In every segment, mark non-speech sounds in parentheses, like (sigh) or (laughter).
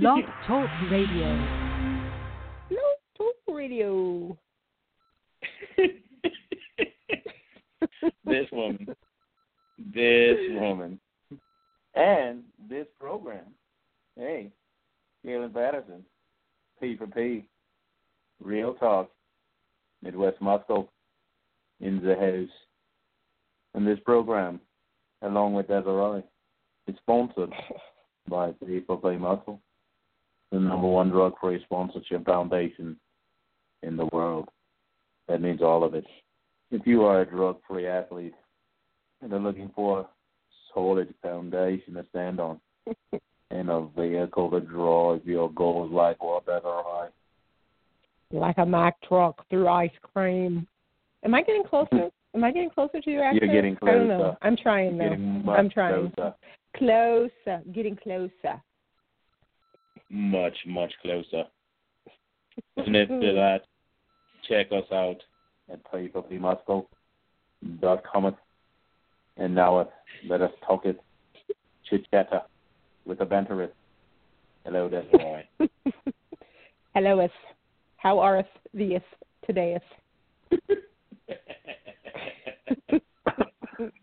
Blog Talk Radio. Blog Talk Radio. (laughs) this woman, this woman, and this program. Hey, Kaelin Patterson, P for P, Real Talk, Midwest Muscle, in the house. And this program, along with Desiree, is sponsored (laughs) by P for P Muscle, the number one drug-free sponsorship foundation in the world. That means all of it. If you are a drug-free athlete and are looking for a solid foundation to stand on (laughs) and a vehicle to drive your goals like what better I? Like a Mack truck through ice cream. Am I getting closer? (laughs) Am I getting closer to your accent? You're getting I don't closer. know. I'm trying though. I'm trying. closer. Closer. Getting closer. Much, much closer. And if to that, check us out at p4pmuscle.com. And now uh, let us talk it, chit chatter with the banterist. Hello, Desiree. (laughs) Hello, us. How are us thee today? us? (laughs)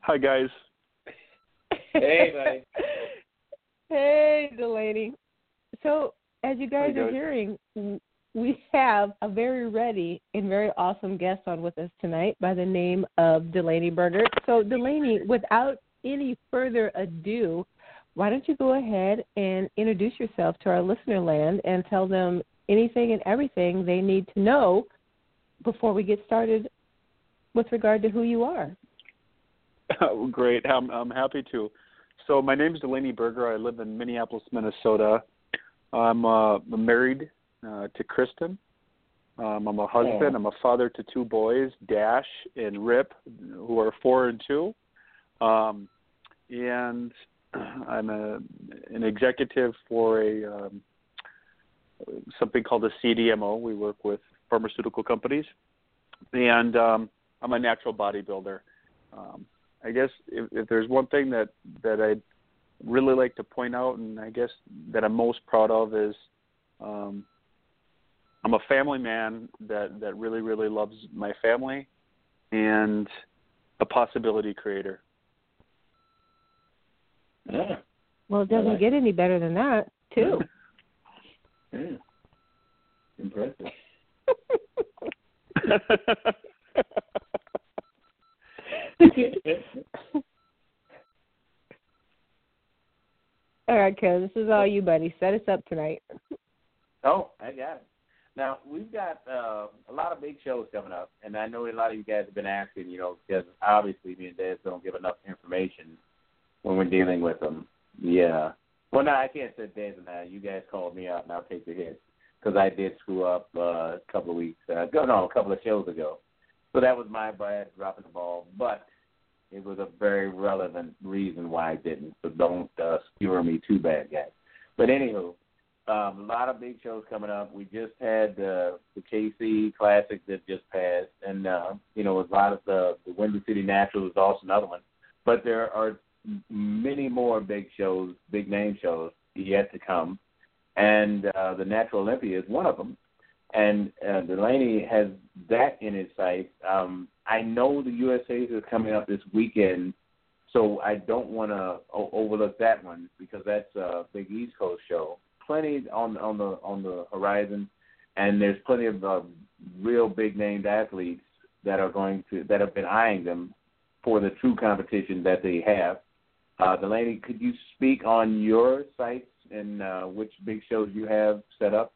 Hi guys. hey, buddy. (laughs) Hey, Delaney. So, as you guys are hearing, we have a very ready and very awesome guest on with us tonight by the name of Delaney Berger. So, Delaney, without any further ado, why don't you go ahead and introduce yourself to our listener land and tell them anything and everything they need to know before we get started with regard to who you are? (laughs) Great. I'm, I'm happy to. So my name is Delaney Berger. I live in Minneapolis, Minnesota. I'm uh, married uh, to Kristen. Um, I'm a husband. Oh. I'm a father to two boys, Dash and Rip, who are four and two. Um, and (clears throat) I'm a an executive for a um, something called a CDMO. We work with pharmaceutical companies, and um, I'm a natural bodybuilder. Um, I guess if, if there's one thing that that I'd really like to point out, and I guess that I'm most proud of is um, I'm a family man that that really really loves my family, and a possibility creator. Yeah. Well, it doesn't Alright. get any better than that, too. (laughs) yeah. Impressive. (laughs) (laughs) All right, Kel, this is all you, buddy. Set us up tonight. Oh, I got it. Now we've got uh, a lot of big shows coming up, and I know a lot of you guys have been asking, you know, because obviously me and Des don't give enough information when we're dealing with them. Yeah. Well, no, I can't say Des and I. You guys called me out, and I'll take the hit because I did screw up uh, a couple of weeks ago. No, a couple of shows ago. So that was my bad dropping the ball, but it was a very relevant reason why I didn't. So don't uh, skewer me too bad, guys. But anywho, um, a lot of big shows coming up. We just had uh, the KC Classic that just passed, and uh, you know, a lot of the the Windy City Nationals is also another one. But there are many more big shows, big name shows yet to come, and uh, the Natural Olympia is one of them. And uh, Delaney has that in his sights. Um, I know the USA's is coming up this weekend, so I don't want to o- overlook that one because that's a big East Coast show. Plenty on on the on the horizon, and there's plenty of uh, real big named athletes that are going to that have been eyeing them for the true competition that they have. Uh, Delaney, could you speak on your sites and uh, which big shows you have set up?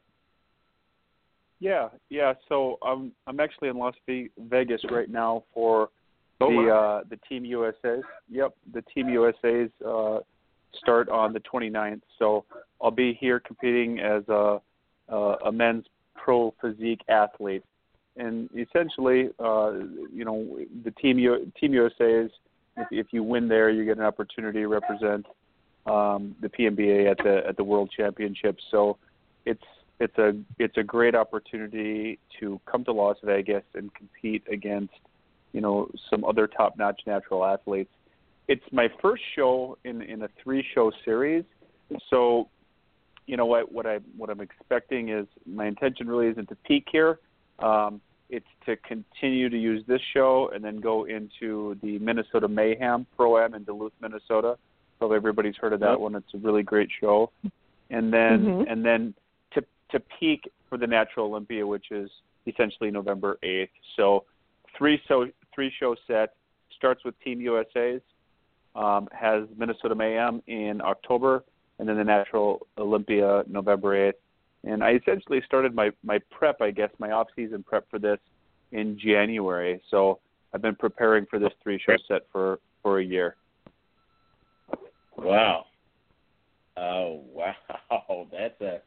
Yeah, yeah. So I'm I'm actually in Las Vegas right now for Oh, the wow. uh, the Team USA's. Yep, the Team USA's uh, start on the 29th. So I'll be here competing as a a, a men's pro physique athlete, and essentially, uh, you know, the Team U- Team USA's. If, if you win there, you get an opportunity to represent um, the PNBA at the at the World Championships. So it's it's a it's a great opportunity to come to Las Vegas and compete against you know some other top notch natural athletes. It's my first show in in a three show series, so you know what what I what I'm expecting is my intention really isn't to peak here. Um, it's to continue to use this show and then go into the Minnesota Mayhem Pro Am in Duluth, Minnesota. Probably everybody's heard of that one. It's a really great show. And then Mhm. and then to peak for the Natural Olympia, which is essentially November 8th. So three so three show set starts with Team USA's, um, has Minnesota Mayhem in October, and then the Natural Olympia November 8th. And I essentially started my my prep, I guess, my off season prep for this in January. So I've been preparing for this three show set for for a year. Wow. Oh (laughs) wow, that's a.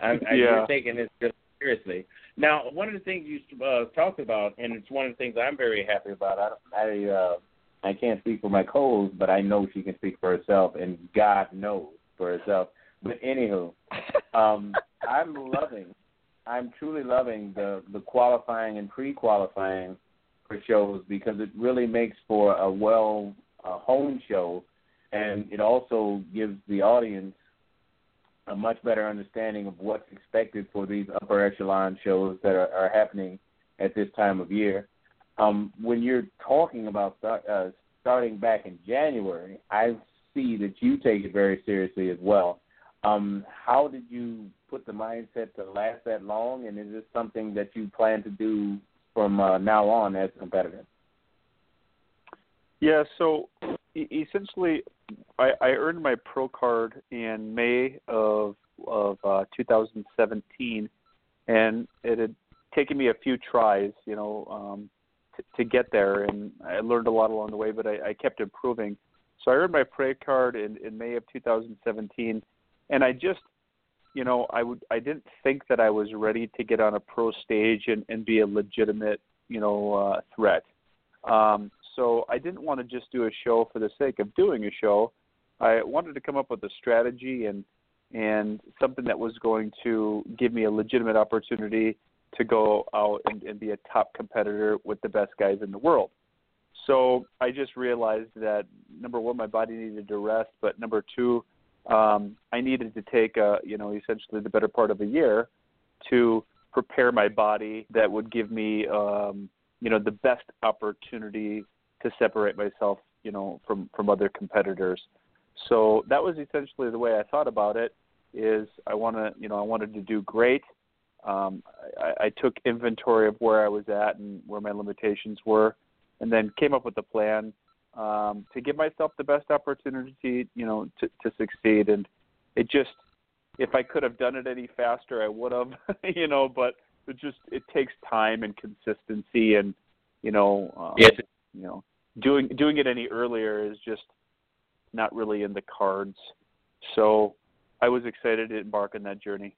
I, I, Yeah. You're taking this just seriously. Now, one of the things you uh, talked about, and it's one of the things I'm very happy about. I I, uh, I can't speak for my co-host, but I know she can speak for herself, and God knows for herself. But anywho, (laughs) um, I'm loving, I'm truly loving the the qualifying and pre-qualifying for shows because it really makes for a well uh, honed show and it also gives the audience a much better understanding of what's expected for these upper echelon shows that are, are happening at this time of year. Um, when you're talking about start, uh, starting back in January, I see that you take it very seriously as well. Um, how did you put the mindset to last that long, and is this something that you plan to do from uh, now on as a competitor? Yeah, so essentially, I, I earned my pro card in May of of uh, 2017, and it had taken me a few tries, you know, um, to, get there, and I learned a lot along the way, but I, I kept improving. So I earned my pro card in, in May of 2017, and I just, you know, I would I didn't think that I was ready to get on a pro stage and, and be a legitimate, you know, uh, threat. Um, so I didn't want to just do a show for the sake of doing a show. I wanted to come up with a strategy and and something that was going to give me a legitimate opportunity to go out and, and be a top competitor with the best guys in the world. So I just realized that number one, my body needed to rest, but number two, um, I needed to take a you know essentially the better part of a year to prepare my body that would give me um, you know the best opportunity to separate myself you know from from other competitors. So that was essentially the way i thought about it is i want to you know i wanted to do great. Um, I, I took inventory of where i was at and where my limitations were and then came up with a plan um, to give myself the best opportunity you know to, to succeed. And it just if i could have done it any faster i would have (laughs) you know but it just it takes time and consistency and you know um, Yes. you know doing doing it any earlier is just not really in the cards so i was excited to embark on that journey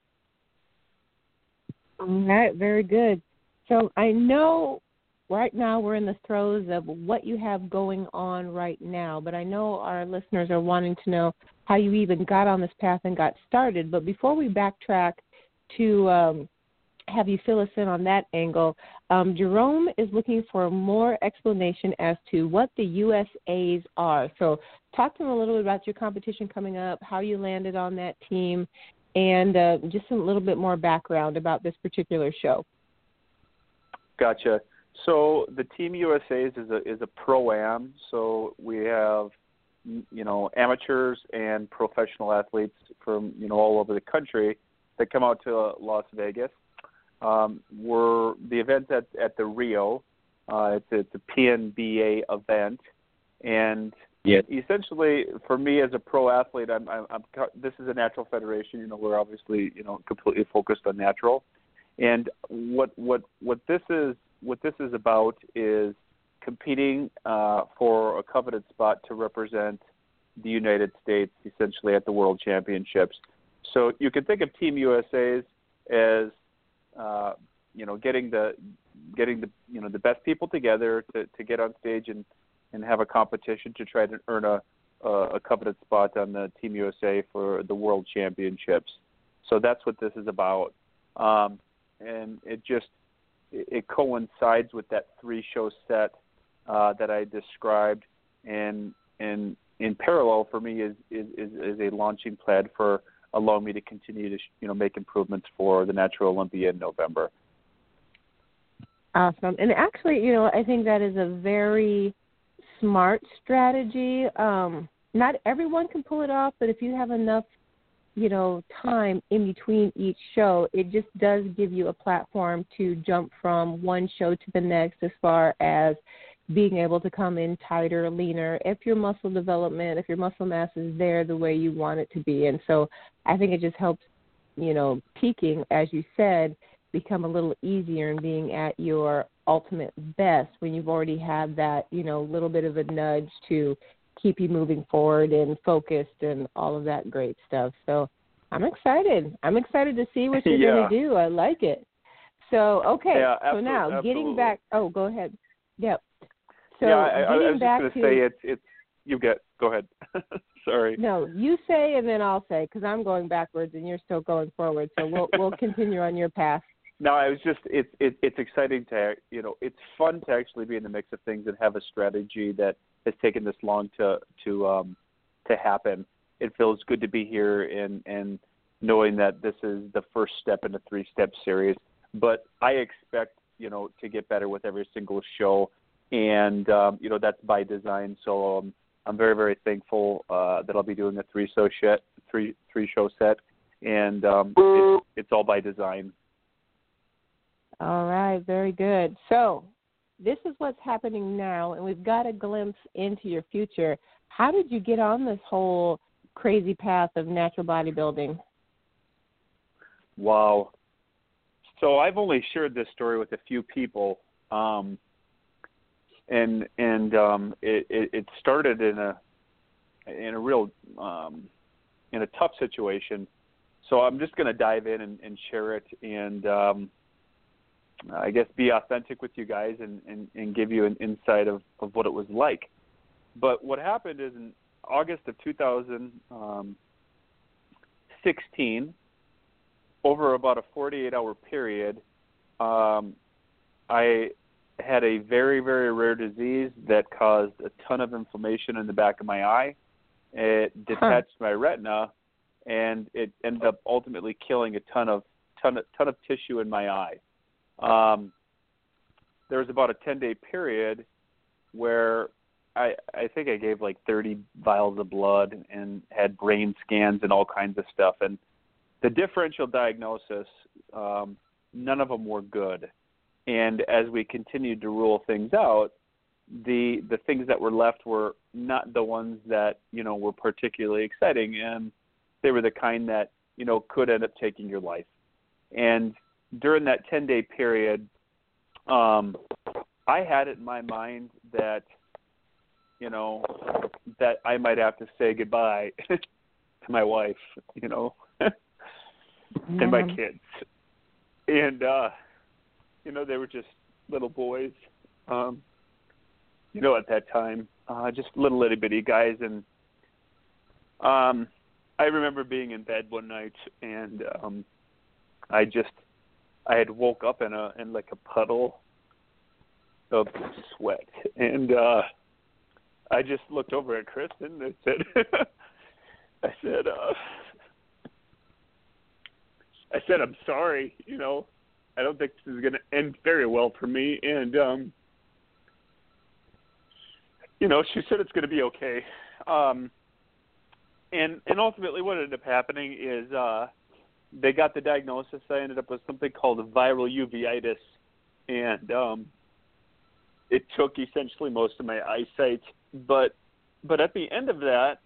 All right, very good. So I know right now we're in the throes of what you have going on right now, but I know our listeners are wanting to know how you even got on this path and got started. But before we backtrack to um, have you fill us in on that angle, um, Jerome is looking for more explanation as to what the USAs are. So talk to him a little bit about your competition coming up, how you landed on that team, and uh, just a little bit more background about this particular show. Gotcha. So the Team USA's is a is a pro am. So we have you know amateurs and professional athletes from you know all over the country that come out to Las Vegas. Um, we're the event at at the Rio. Uh, it's it's a PNBA event, and Yes. essentially for me as a pro athlete, I'm, I'm, I'm this is a natural federation. You know, we're obviously you know completely focused on natural, and what what what this is what this is about is competing uh, for a coveted spot to represent the United States essentially at the World Championships. So you can think of Team USA's as uh, you know getting the getting the you know the best people together to, to get on stage and and have a competition to try to earn a a, a coveted spot on the Team USA for the World Championships. So that's what this is about, um, and it just it, coincides with that three show set uh, that I described, and and in parallel for me is, is, is a launching pad for allow me to continue to you know make improvements for the Natural Olympia in November. Awesome. And actually, you know, I think that is a very smart strategy. Um, not everyone can pull it off, but if you have enough, you know, time in between each show, it just does give you a platform to jump from one show to the next as far as being able to come in tighter, leaner, if your muscle development, if your muscle mass is there the way you want it to be. And so I think it just helps, you know, peaking, as you said, become a little easier and being at your ultimate best when you've already had that, you know, little bit of a nudge to keep you moving forward and focused and all of that great stuff. So I'm excited. I'm excited to see what (laughs) you're yeah. going to do. I like it. So okay. Yeah, so now getting back. Oh, go ahead. Yep. So yeah, I, I, I was just going to say it's it's you get go ahead. (laughs) Sorry. no, you say and then I'll say because I'm going backwards and you're still going forward. So we'll we'll continue on your path. (laughs) No, I was just it's it, it's exciting to you know it's fun to actually be in the mix of things and have a strategy that has taken this long to to um to happen. It feels good to be here and and knowing that this is the first step in a three step series. But I expect you know to get better with every single show, and um, you know that's by design. So um, I'm very very thankful uh, that I'll be doing a three show set three three show set, and um, it's, it's all by design. All right, very good. So, this is what's happening now, and we've got a glimpse into your future. How did you get on this whole crazy path of natural bodybuilding? Wow. So I've only shared this story with a few people, um, and and um, it, it, started in a in a real um, in a tough situation. So I'm just going to dive in and, and share it, and um, I guess be authentic with you guys and, and, and give you an insight of, of what it was like. But what happened is in August of 2016, over about a 48 hour period, um, I had a very, very rare disease that caused a ton of inflammation in the back of my eye. It detached huh. my retina, and it ended up ultimately killing a ton of ton of, ton of tissue in my eye. Um, there was about a 10 day period where I I think I gave like 30 vials of blood and had brain scans and all kinds of stuff and the differential diagnosis um, none of them were good and as we continued to rule things out the the things that were left were not the ones that you know were particularly exciting. And they were the kind that you know could end up taking your life. And during that 10 day period, um, I had it in my mind that, you know, that I might have to say goodbye (laughs) to my wife, you know, (laughs) and my kids. And, uh, you know, they were just little boys, um, you know, at that time, uh, just little itty bitty guys. And, um, I remember being in bed one night and, um, I just, I had woke up in a in like a puddle of sweat, and uh I just looked over at Kristen and said, (laughs) I said, uh, I said, I'm sorry. You know, I don't think this is going to end very well for me. And, um, you know, she said it's going to be okay. Um, and and ultimately, what ended up happening is uh, they got the diagnosis. I ended up with something called viral uveitis, and um, it took essentially most of my eyesight. But but at the end of that,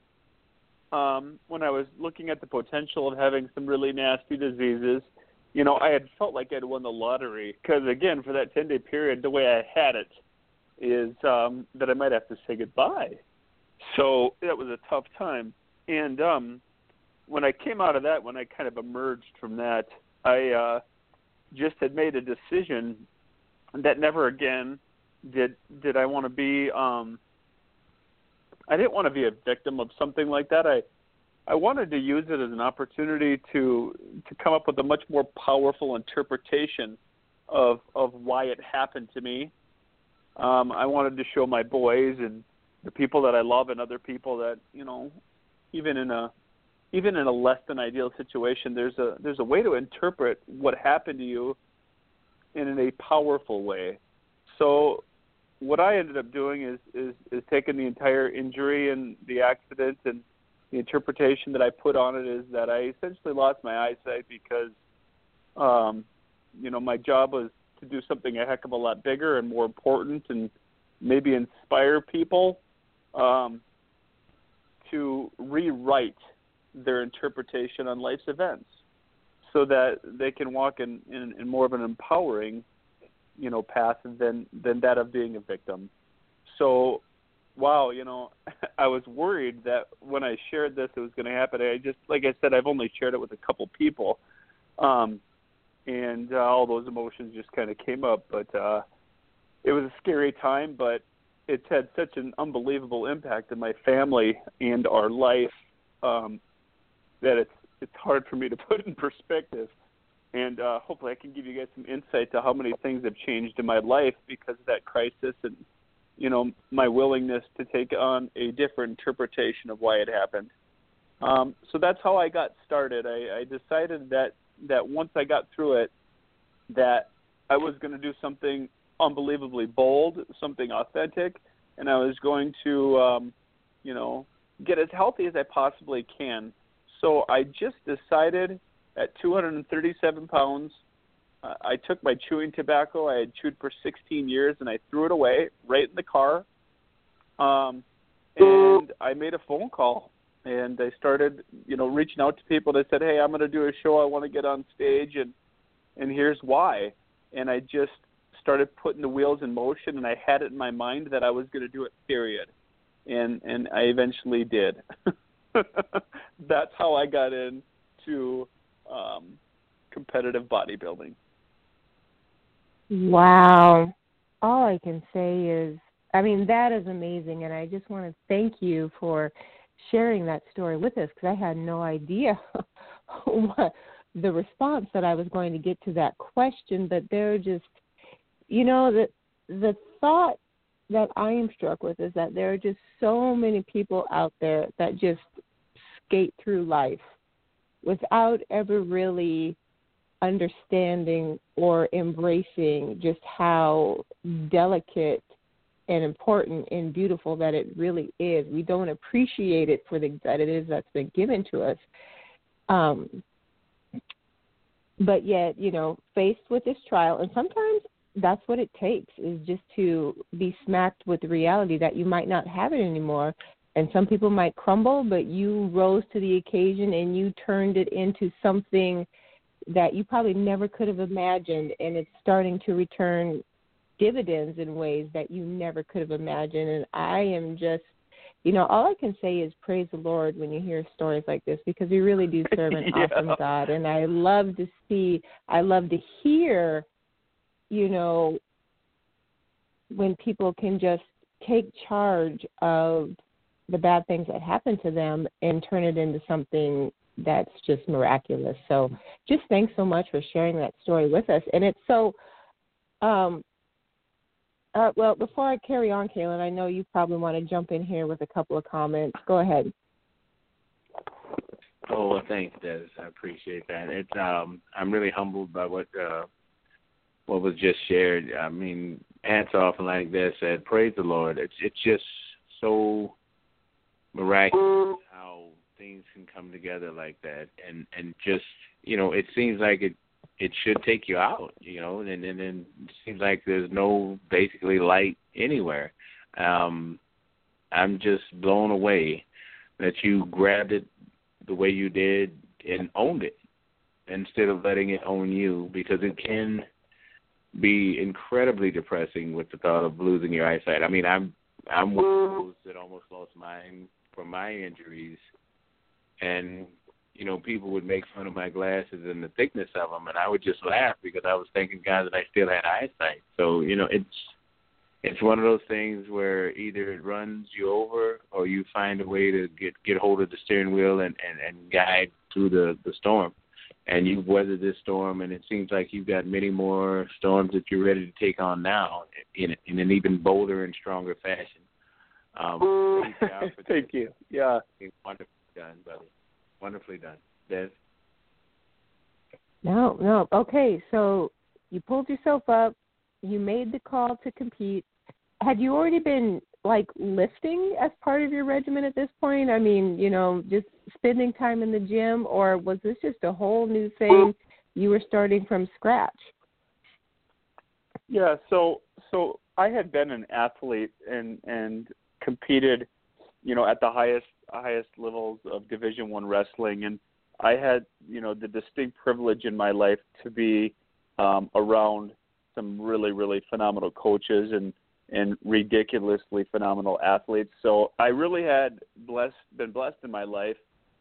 um, when I was looking at the potential of having some really nasty diseases, you know, I had felt like I'd won the lottery because again, for that ten day period, the way I had it is um, that I might have to say goodbye. So that was a tough time, and um, when I came out of that, when I kind of emerged from that, I uh, just had made a decision that never again did did I want to be. Um, I didn't want to be a victim of something like that. I I wanted to use it as an opportunity to to come up with a much more powerful interpretation of of why it happened to me. Um, I wanted to show my boys and the people that I love and other people that you know, even in a even in a less than ideal situation, there's a there's a way to interpret what happened to you in a powerful way. So what I ended up doing is is is taking the entire injury and the accident and the interpretation that I put on it is that I essentially lost my eyesight because um you know my job was to do something a heck of a lot bigger and more important and maybe inspire people um to rewrite their interpretation on life's events so that they can walk in, in, in more of an empowering you know path than than that of being a victim. So wow you know (laughs) i was worried that when i shared this it was going to happen i just like i said i've only shared it with a couple people um and uh, all those emotions just kind of came up but uh it was a scary time but it's had such an unbelievable impact in my family and our life um that it's it's hard for me to (laughs) put in perspective. And uh, hopefully, I can give you guys some insight to how many things have changed in my life because of that crisis, and you know my willingness to take on a different interpretation of why it happened. Um, so that's how I got started. I, I decided that that once I got through it, that I was going to do something unbelievably bold, something authentic, and I was going to, um, you know, get as healthy as I possibly can so I just decided at 237 pounds, I took my chewing tobacco I had chewed for 16 years and I threw it away right in the car. Um, and I made a phone call and I started, you know, reaching out to people that said, "Hey, I'm going to do a show. I want to get on stage, and and here's why." And I just started putting the wheels in motion, and I had it in my mind that I was going to do it. Period. And and I eventually did. (laughs) that's how I got into um, competitive bodybuilding. Wow. All I can say is, I mean, that is amazing. And I just want to thank you for sharing that story with us because I had no idea (laughs) what the response that I was going to get to that question. But they're just, you know, the, the thought that I am struck with is that there are just so many people out there that just skate through life without ever really understanding or embracing just how delicate and important and beautiful that it really is. We don't appreciate it for the that it is that's been given to us. Um, but yet, you know, faced with this trial, and sometimes that's what it takes is just to be smacked with the reality that you might not have it anymore and some people might crumble, but you rose to the occasion and you turned it into something that you probably never could have imagined, and it's starting to return dividends in ways that you never could have imagined. And I am just, you know, all I can say is praise the Lord when you hear stories like this because we really do (laughs) serve an yeah. awesome God, and I love to see, I love to hear, you know, when people can just take charge of the bad things that happen to them and turn it into something that's just miraculous. So just thanks so much for sharing that story with us. And it's so um uh, well, before I carry on, Kaelin, I know you probably want to jump in here with a couple of comments. Go ahead. Oh well, thanks, Des. I appreciate that. It's um, I'm really humbled by what uh, what was just shared. I mean, hats off, and like Des said, praise the Lord. It's it's just so miraculous how things can come together like that. And and just you know it seems like it it should take you out you know and and then it seems like there's no basically light anywhere. Um i'm just blown away that you grabbed it the way you did and owned it instead of letting it own you because it can be incredibly depressing with the thought of losing your eyesight. I mean, I'm I'm one of those that almost lost mine from my injuries, and you know people would make fun of my glasses and the thickness of them, and I would just laugh because I was thanking God that I still had eyesight. So you know it's it's one of those things where either it runs you over or you find a way to get get hold of the steering wheel and and, and guide through the the storm and you've weathered this storm and it seems like you've got many more storms that you're ready to take on now in in an even bolder and stronger fashion um, (laughs) Thank you. Yeah. Wonderful done, buddy. Wonderfully done, Des. No, no. Okay, so you pulled yourself up. You made the call to compete. Had you already been like lifting as part of your regimen at this point? I mean, you know, just spending time in the gym, or was this just a whole new thing? You were starting from scratch. Yeah, so so I had been an athlete and and competed, you know, at the highest highest levels of Division One wrestling, and I had you know the distinct privilege in my life to be um, around some really really phenomenal coaches and and ridiculously phenomenal athletes. So I really had blessed been blessed in my life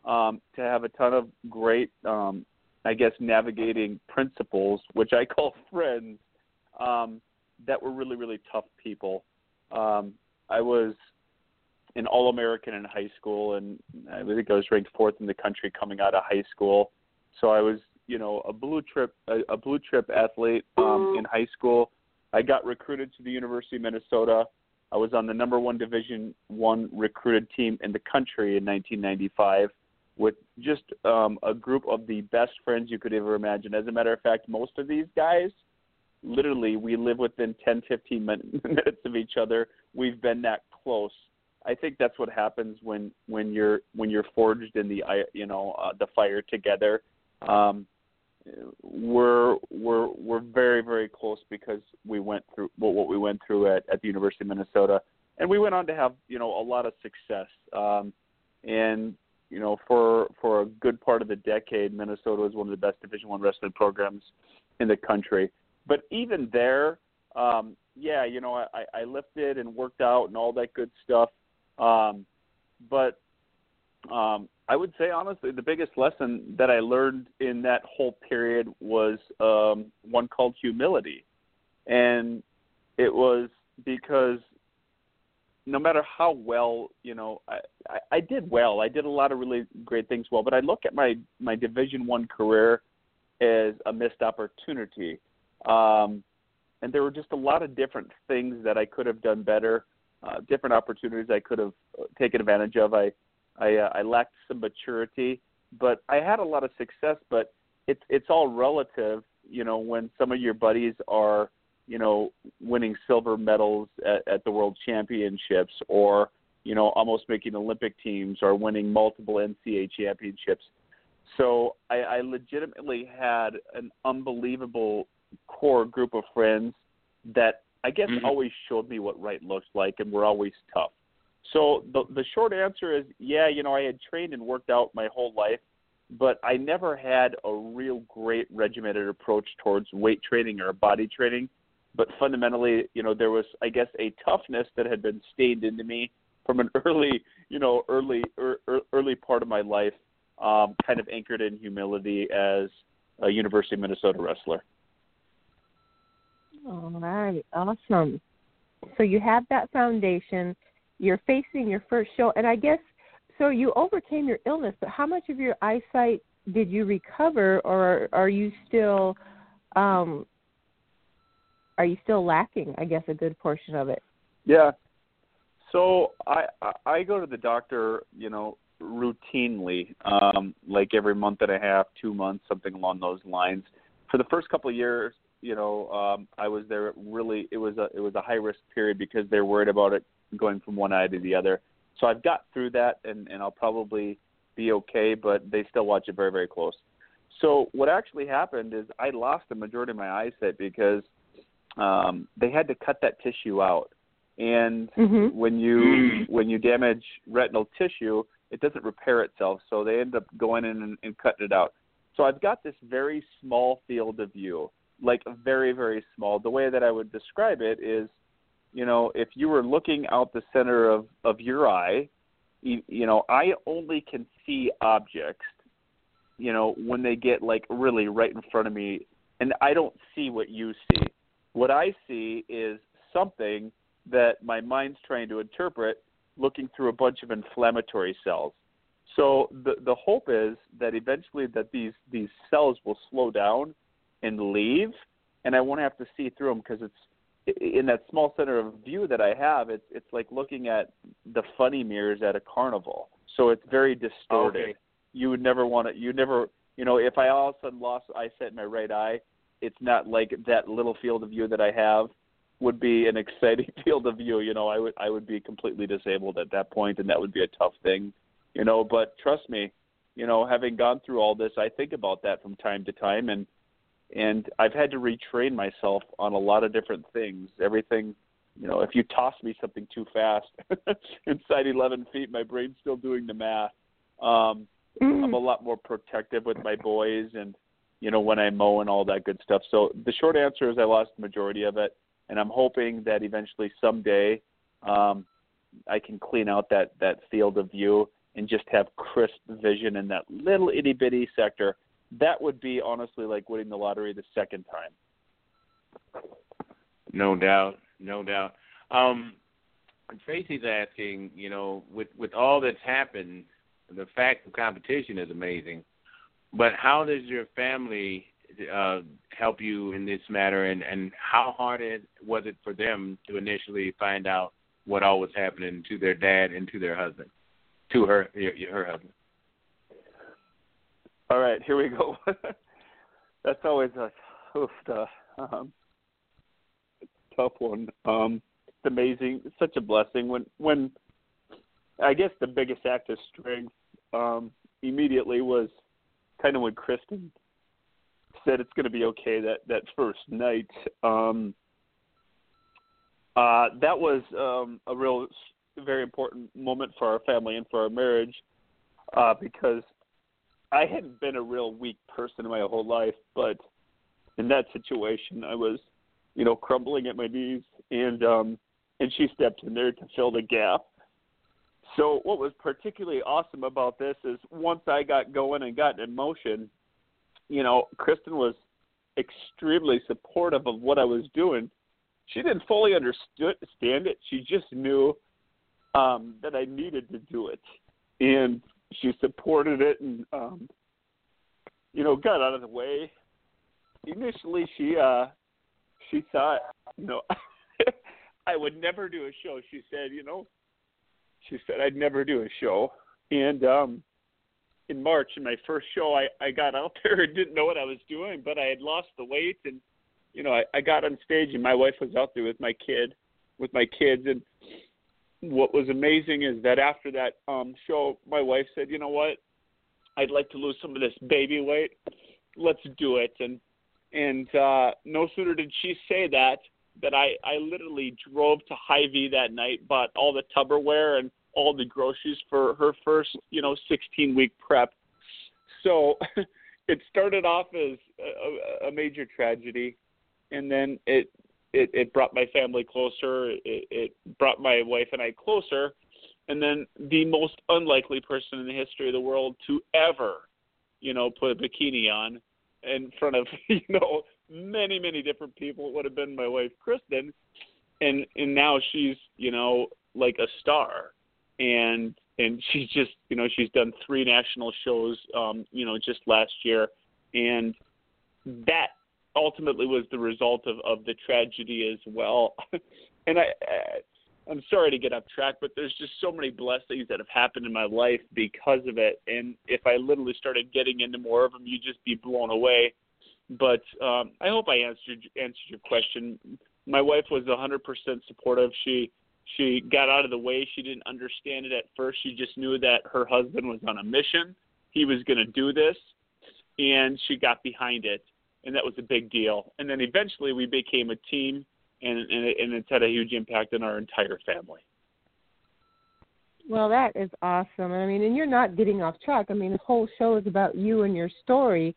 um, to have a ton of great, um, I guess, navigating principles, which I (laughs) call friends, um, that were really really tough people. Um, I was an All American in high school, and I think I was ranked fourth in the country coming out of high school. So I was, you know, a blue chip a, a blue trip athlete um, in high school. I got recruited to the University of Minnesota. I was on the number one Division one recruited team in the country in 1995 with just um, a group of the best friends you could ever imagine. As a matter of fact, most of these guys, literally, we live within 10, 15 (laughs) minutes of each other. We've been that close I think that's what happens when when you're when you're forged in the you know uh, the fire together. Um, we're we're we're very very close because we went through what, what we went through at, at the University of Minnesota, and we went on to have you know a lot of success. Um, and you know for for a good part of the decade, Minnesota was one of the best Division One wrestling programs in the country. But even there, um, yeah, you know I, I lifted and worked out and all that good stuff um, but um, I would say honestly, the biggest lesson that I learned in that whole period was um, one called humility, and it was because no matter how well you know I, I, I did well. I did a lot of really great things well. But i look at my my division one career as a missed opportunity. Um and there were just a lot of different things that i could have done better uh, different opportunities I could have uh, taken advantage of. I I, uh, I lacked some maturity, but I had a lot of success. But it's it's all relative, you know. When some of your buddies are, you know, winning silver medals at, at the World Championships, or you know, almost making Olympic teams, or winning multiple NCAA championships. So I, I legitimately had an unbelievable core group of friends that I guess mm-hmm. always showed me what right looks like and were always tough. So the the short answer is yeah, you know, I had trained and worked out my whole life, but I never had a real great regimented approach towards weight training or body training. But fundamentally, you know, there was I guess a toughness that had been stained into me from an (laughs) early, you know, early er, er, early part of my life, um, kind of anchored in humility as a University of Minnesota wrestler. All right, awesome. So you have that foundation. You're facing your first show, and I guess so. You overcame your illness, but how much of your eyesight did you recover, or are you still, um, are you still lacking? I guess a good portion of it. Yeah. So I I go to the doctor, you know, routinely, um, like every month and a half, two months, something along those lines. For the first couple of years, you know, um, I was there. Really, it was a it was a high risk period because they're worried about it going from one eye to the other. So I've got through that, and and I'll probably be okay. But they still watch it very very close. So what actually happened is I lost the majority of my eyesight because um, they had to cut that tissue out. And mm-hmm. when you when you damage retinal tissue, it doesn't repair itself. So they end up going in and, and cutting it out. So I've got this very small field of view like very very small. The way that I would describe it is, you know, if you were looking out the center of of your eye, you, you know, I only can see objects, you know, when they get like really right in front of me, and I don't see what you see. What I see is something that my mind's trying to interpret, looking through a bunch of inflammatory cells. So the the hope is that eventually that these these cells will slow down and leave, and I won't have to see through them because it's in that small center of view that I have. It's it's like looking at the funny mirrors at a carnival, so it's very distorted. Okay. you would never want to. You never, you know, if I all of a sudden lost eyesight in my right eye, it's not like that little field of view that I have would be an exciting (laughs) field of view. You know, I would I would be completely disabled at that point, and that would be a tough thing. You know, but trust me, you know, having gone through all this, I think about that from time to time, and and I've had to retrain myself on a lot of different things. Everything, you know, if you toss me something too fast (laughs) inside 11 feet, my brain's still doing the math. Um, Mm-hmm. I'm a lot more protective with my boys, and you know when I mow and all that good stuff. So the short answer is I lost the majority of it, and I'm hoping that eventually someday um, I can clean out that that field of view and just have crisp vision in that little itty bitty sector. That would be honestly like winning the lottery the second time. No doubt, no doubt. Um, Tracy's asking, you know, with with all that's happened, the fact of competition is amazing. But how does your family uh, help you in this matter, and and how hard it, was it for them to initially find out what all was happening to their dad and to their husband, to her your, her husband? All right, here we go. (laughs) That's always a oof, uh, um, tough one. Um, it's amazing. It's such a blessing when when I guess the biggest act of strength um, immediately was kind of when Kristen said it's going to be okay that that first night. Um, uh, that was um, a real, very important moment for our family and for our marriage uh, because I hadn't been a real weak person my whole life, but in that situation, I was, you know, crumbling at my knees, and um, and she stepped in there to fill the gap. So what was particularly awesome about this is once I got going and got in motion, you know, Kristen was extremely supportive of what I was doing. She didn't fully understand it. She just knew um, that I needed to do it, and she supported it and um, you know got out of the way. Initially, she uh, she thought, you know, (laughs) I would never do a show. She said, you know, she said I'd never do a show. And um in March in my first show I, I got out (laughs) there and didn't know what I was doing, but I had lost the weight and you know, I, I got on stage and my wife was out there with my kid with my kids and what was amazing is that after that um show my wife said, You know what? I'd like to lose some of this baby weight. Let's do it and and uh no sooner did she say that that I I literally drove to Hy-Vee that night, bought all the Tupperware and all the groceries for her first, you know, 16 week prep. So (laughs) it started off as a, a major tragedy, and then it it it brought my family closer. It, it brought my wife and I closer, and then the most unlikely person in the history of the world to ever, you know, put a bikini on in front of (laughs) you know many many different people it would have been my wife kristen and and now she's you know like a star and and she's just you know she's done three national shows um you know just last year and that ultimately was the result of of the tragedy as well (laughs) and i i'm sorry to get off track but there's just so many blessings that have happened in my life because of it and if i literally started getting into more of them you'd just be blown away but um, I hope I answered answered your question. My wife was 100% supportive. She she got out of the way. She didn't understand it at first. She just knew that her husband was on a mission. He was going to do this, and she got behind it, and that was a big deal. And then eventually we became a team, and and, it, and it's had a huge impact on our entire family. Well, that is awesome. I mean, and you're not getting off track. I mean, the whole show is about you and your story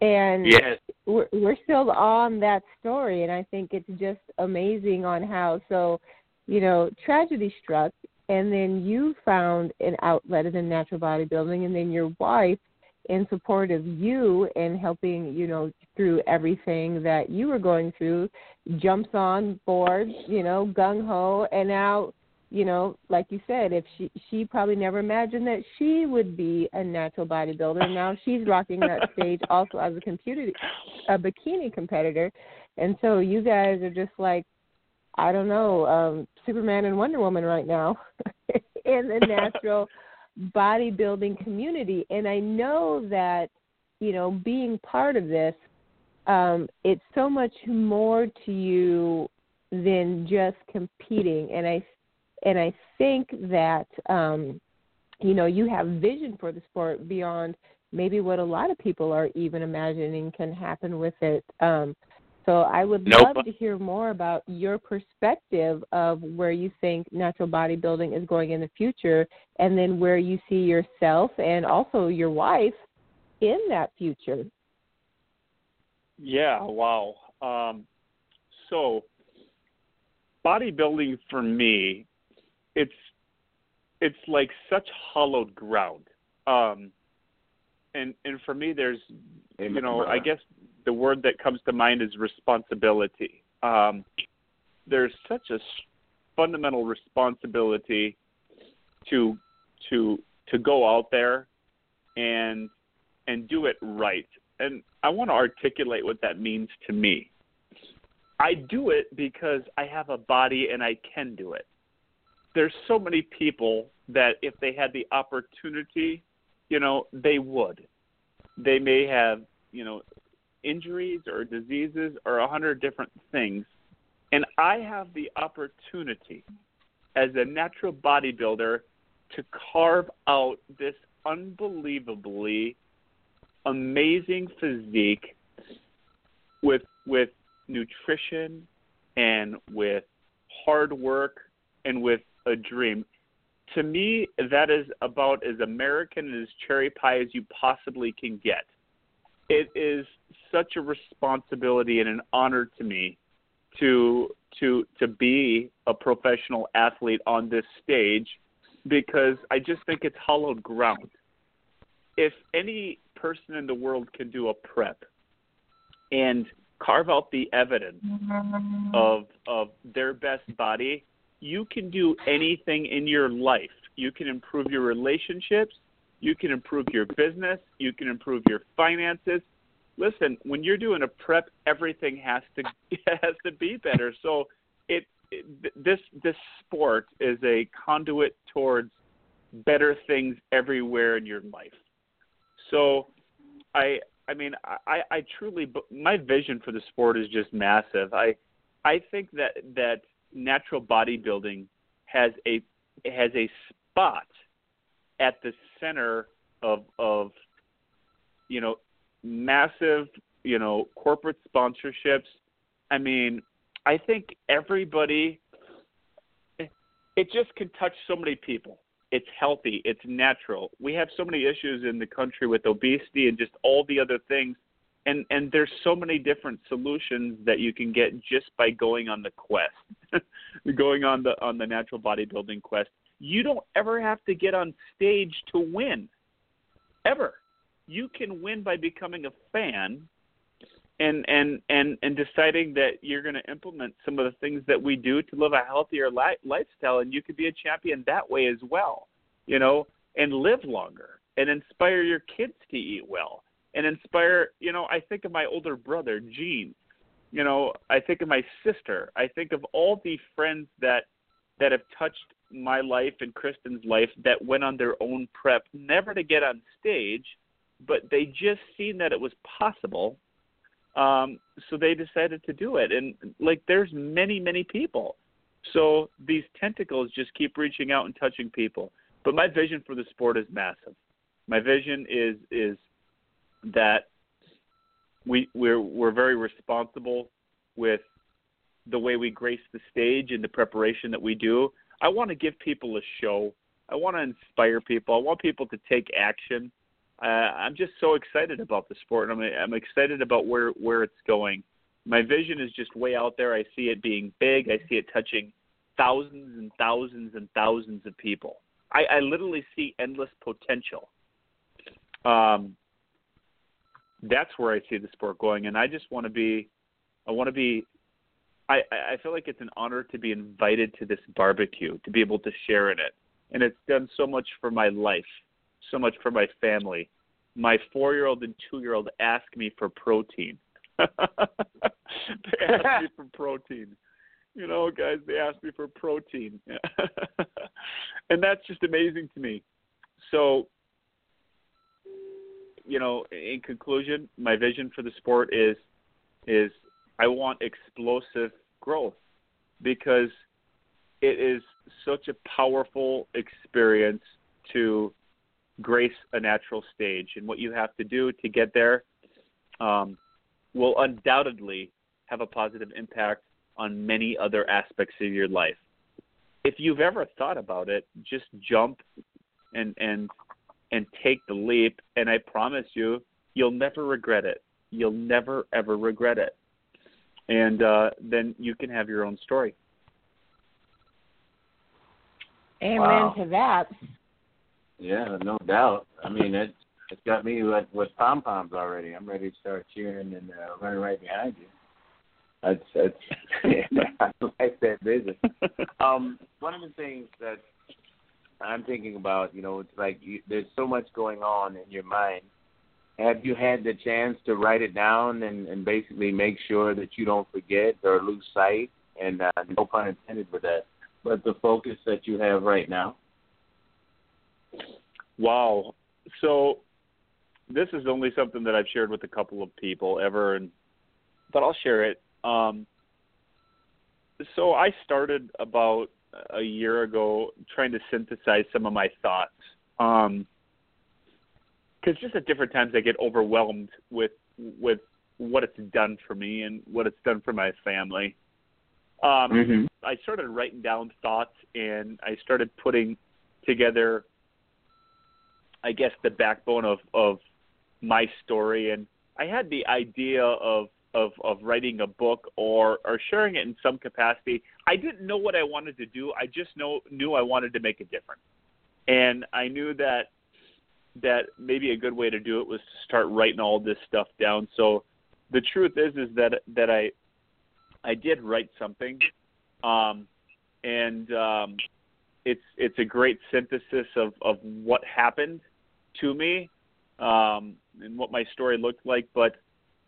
and yes. we're we're still on that story and i think it's just amazing on how so you know tragedy struck and then you found an outlet in natural bodybuilding and then your wife in support of you and helping you know through everything that you were going through jumps on board you know gung ho and now you know, like you said, if she she probably never imagined that she would be a natural bodybuilder. Now she's rocking that (laughs) stage also as a computer a bikini competitor. And so you guys are just like I don't know, um Superman and Wonder Woman right now (laughs) in the (laughs) natural bodybuilding community. And I know that, you know, being part of this, um, it's so much more to you than just competing. And I and I think that um, you know you have vision for the sport beyond maybe what a lot of people are even imagining can happen with it. Um, so I would nope. love to hear more about your perspective of where you think natural bodybuilding is going in the future, and then where you see yourself and also your wife in that future. Yeah, wow. Um, so bodybuilding for me, it's it's like such hollowed ground. Um, and and for me, there's you know, I guess the word that comes to mind is responsibility. Um, there's such a fundamental responsibility to to to go out there and and do it right. And I want to articulate what that means to me. I do it because I have a body and I can do it. There's so many people that if they had the opportunity, you know, they would. They may have, you know, injuries or diseases or a hundred different things. And I have the opportunity as a natural bodybuilder to carve out this unbelievably amazing physique with with nutrition and with hard work and with a dream. To me, that is about as American as cherry pie as you possibly can get. It is such a responsibility and an honor to me to to to be a professional athlete on this stage because I just think it's hollowed ground. If any person in the world can do a prep and carve out the evidence mm-hmm. of of their best body, you can do anything in your life. You can improve your relationships, you can improve your business, you can improve your finances. Listen, when you're doing a prep, everything has to (laughs) has to be better. So it, it this this sport is a conduit towards better things everywhere in your life. So I I mean, I, I truly, my vision for the sport is just massive. I, I think that that natural bodybuilding has a has a spot at the center of of you know massive you know corporate sponsorships. I mean, I think everybody it just can touch so many people it's healthy, it's natural. We have so many issues in the country with obesity and just all the other things. And and there's so many different solutions that you can get just by going on the quest. (laughs) going on the on the natural bodybuilding quest. You don't ever have to get on stage to win. Ever. You can win by becoming a fan and and and and deciding that you're going to implement some of the things that we do to live a healthier li- lifestyle and you could be a champion that way as well you know and live longer and inspire your kids to eat well and inspire you know i think of my older brother gene you know i think of my sister i think of all the friends that that have touched my life and kristen's life that went on their own prep never to get on stage but they just seen that it was possible um, so they decided to do it, and like there's many many people. So these tentacles just keep reaching out and touching people. But my vision for the sport is massive. My vision is is that we we're we're very responsible with the way we grace the stage and the preparation that we do. I want to give people a show. I want to inspire people. I want people to take action uh, I'm just so excited about the sport. and I'm I'm excited about where where it's going. My vision is just way out there. I see it being big. I see it touching thousands and thousands and thousands of people. I, I literally see endless potential. Um, that's where I see the sport going, and I just want to be. I want to be. I I feel like it's an honor to be invited to this barbecue, to be able to share in it, and it's done so much for my life so much for my family. My four year old and two year old ask me for protein. (laughs) they ask me for protein. You know, guys, they ask me for protein. (laughs) and that's just amazing to me. so, you know, in conclusion, my vision for the sport is is I want explosive growth because it is such a powerful experience to grace a natural stage, and what you have to do to get there um, will undoubtedly have a positive impact on many other aspects of your life. If you've ever thought about it, just jump and and and take the leap, and I promise you, you'll never regret it. You'll never ever regret it, and uh, then you can have your own story. Amen Wow. to that. Yeah, no doubt. I mean, it it's got me with, with pom poms already. I'm ready to start cheering and uh, running right behind you. That's that's (laughs) I like that vision. Um, one of the things that I'm thinking about, you know, it's like you, there's so much going on in your mind. Have you had the chance to write it down and, and basically make sure that you don't forget or lose sight? And uh, no pun intended with that, but the focus that you have right now. Wow. So this is only something that I've shared with a couple of people ever, and but I'll share it. Um, so I started about a year ago trying to synthesize some of my thoughts. Um, because just at different times I get overwhelmed with with what it's done for me and what it's done for my family. Um, Mm-hmm. I started writing down thoughts and I started putting together I guess the backbone of of my story and I had the idea of of of writing a book or or sharing it in some capacity. I didn't know what I wanted to do. I just know knew I wanted to make a difference. And I knew that that maybe a good way to do it was to start writing all this stuff down. So the truth is is that that I I did write something um and um it's it's a great synthesis of of what happened to me um and what my story looked like but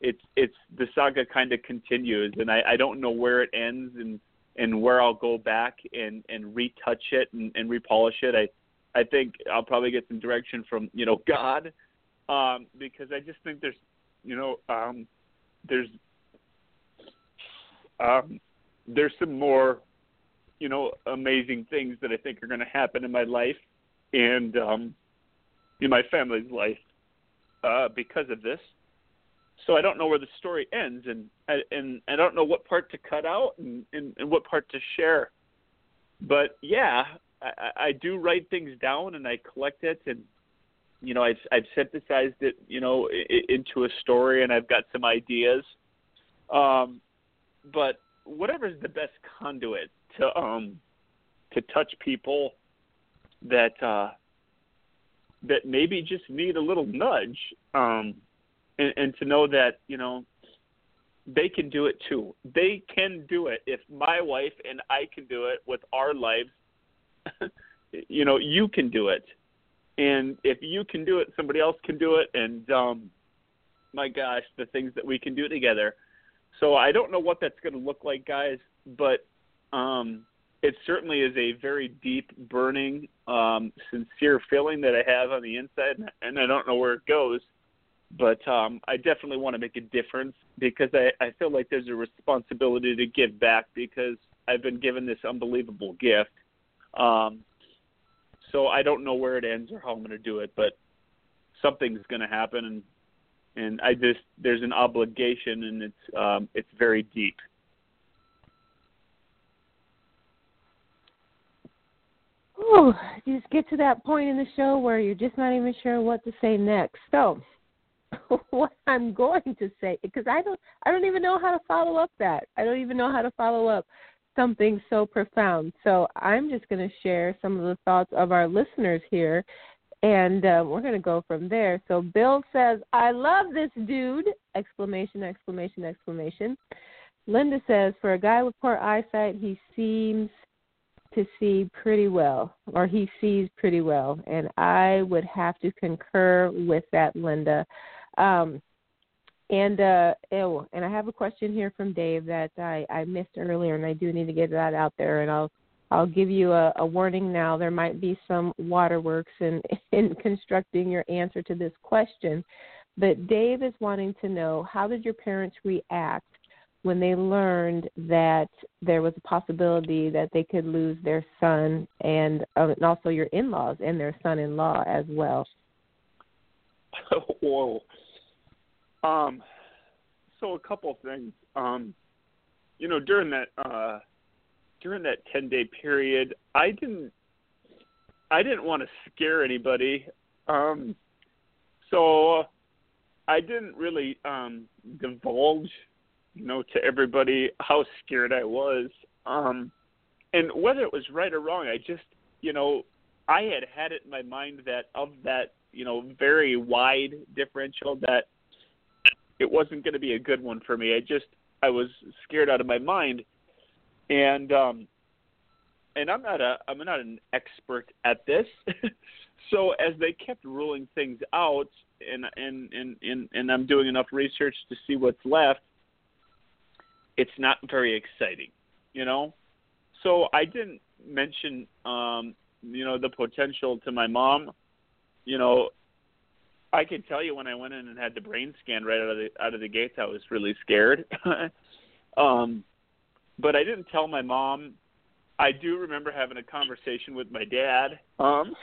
it's it's the saga kind of continues and I, I don't know where it ends and and where I'll go back and and retouch it and, and repolish it I I think I'll probably get some direction from you know God um because I just think there's you know um there's um there's some more you know amazing things that I think are going to happen in my life and um in my family's life uh because of this so I don't know where the story ends, and I, and I don't know what part to cut out and, and, and what part to share. But yeah, I, I do write things down and I collect it, and you know I've I've synthesized it, you know, i- into a story, and I've got some ideas. Um, but whatever's the best conduit to um to touch people that uh that maybe just need a little nudge. Um, and, and to know that you know they can do it too. They can do it. If my wife and I can do it with our lives, (laughs) you know, you can do it. And if you can do it, somebody else can do it. And um, my gosh, the things that we can do together. So I don't know what that's going to look like, guys, but um, it certainly is a very deep, burning, um, sincere feeling that I have on the inside, and I don't know where it goes but um, I definitely want to make a difference because I, I feel like there's a responsibility to give back because I've been given this unbelievable gift. Um, so I don't know where it ends or how I'm going to do it, but something's going to happen, and and I just there's an obligation, and it's um, it's very deep. Ooh, you just get to that point in the show where you're just not even sure what to say next. So, (laughs) what I'm going to say because I don't I don't even know how to follow up that. I don't even know how to follow up something so profound. So, I'm just going to share some of the thoughts of our listeners here and uh, we're going to go from there. So, Bill says, "I love this dude!" exclamation exclamation exclamation. Linda says, "For a guy with poor eyesight, he seems to see pretty well, or he sees pretty well, and I would have to concur with that, Linda. Um, and uh, oh, and I have a question here from Dave that I, I missed earlier, and I do need to get that out there, and I'll I'll give you a, a warning now. There might be some waterworks in (laughs) in constructing your answer to this question, but Dave is wanting to know how did your parents react when they learned that there was a possibility that they could lose their son and, uh, and also your in-laws and their son-in-law as well. (laughs) Whoa. Um. So a couple of things. Um. You know, during that uh, during that ten day period, I didn't I didn't want to scare anybody. Um. So I didn't really um divulge you know, to everybody how scared I was. Um, and whether it was right or wrong, I just, you know, I had had it in my mind that of that, you know, very wide differential that it wasn't going to be a good one for me. I just, I was scared out of my mind, and um, and I'm not a, I'm not an expert at this. (laughs) so as they kept ruling things out, and and and and, and I'm doing enough research to see what's left it's not very exciting, you know. So I didn't mention, um, you know, the potential to my mom. You know, I can tell you when I went in and had the brain scan right out of the out of the gates, I was really scared. (laughs) um, but I didn't tell my mom. I do remember having a conversation with my dad. Um,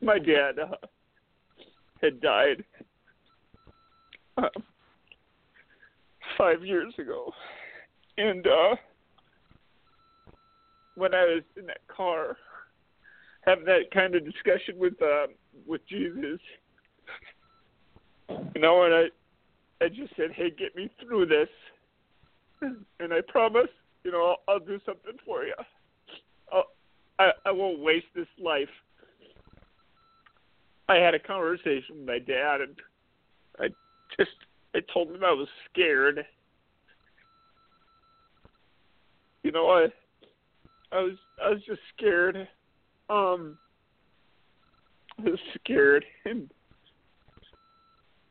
my dad uh, had died uh, five years ago, and uh, when I was in that car having that kind of discussion with uh, with Jesus, you know, and I I just said, "Hey, get me through this," and I promise, you know, I'll, I'll do something for you. I'll, I I won't waste this life I had a conversation with my dad, and I just I told him I was scared. You know, I I was I was just scared. Um, I was scared, and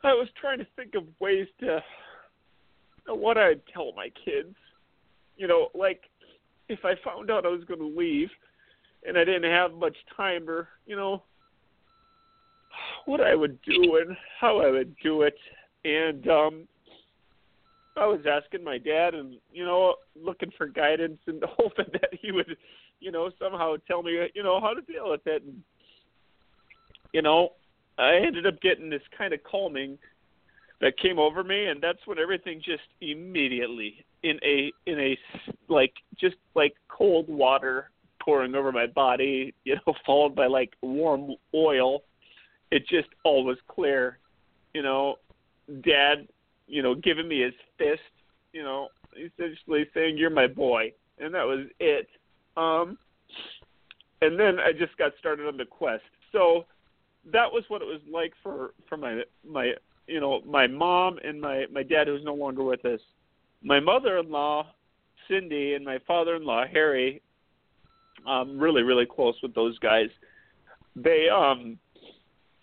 I was trying to think of ways to what I'd tell my kids. You know, like if I found out I was going to leave, and I didn't have much time, or you know, what I would do and how I would do it. And um I was asking my dad and, you know, looking for guidance and (laughs) hoping that he would, you know, somehow tell me, you know, how to deal with it. And, you know, I ended up getting this kind of calming that came over me and that's when everything just immediately in a in a like just like cold water pouring over my body (laughs) you know followed by like warm oil it just all was clear. You know, Dad, you know, giving me his fist, you know, essentially saying you're my boy, and that was it. Um, and then I just got started on the quest. So that was what it was like for for my my you know my mom and my my dad who's no longer with us. My mother-in-law Cindy and my father-in-law Harry. I'm really really close with those guys. They um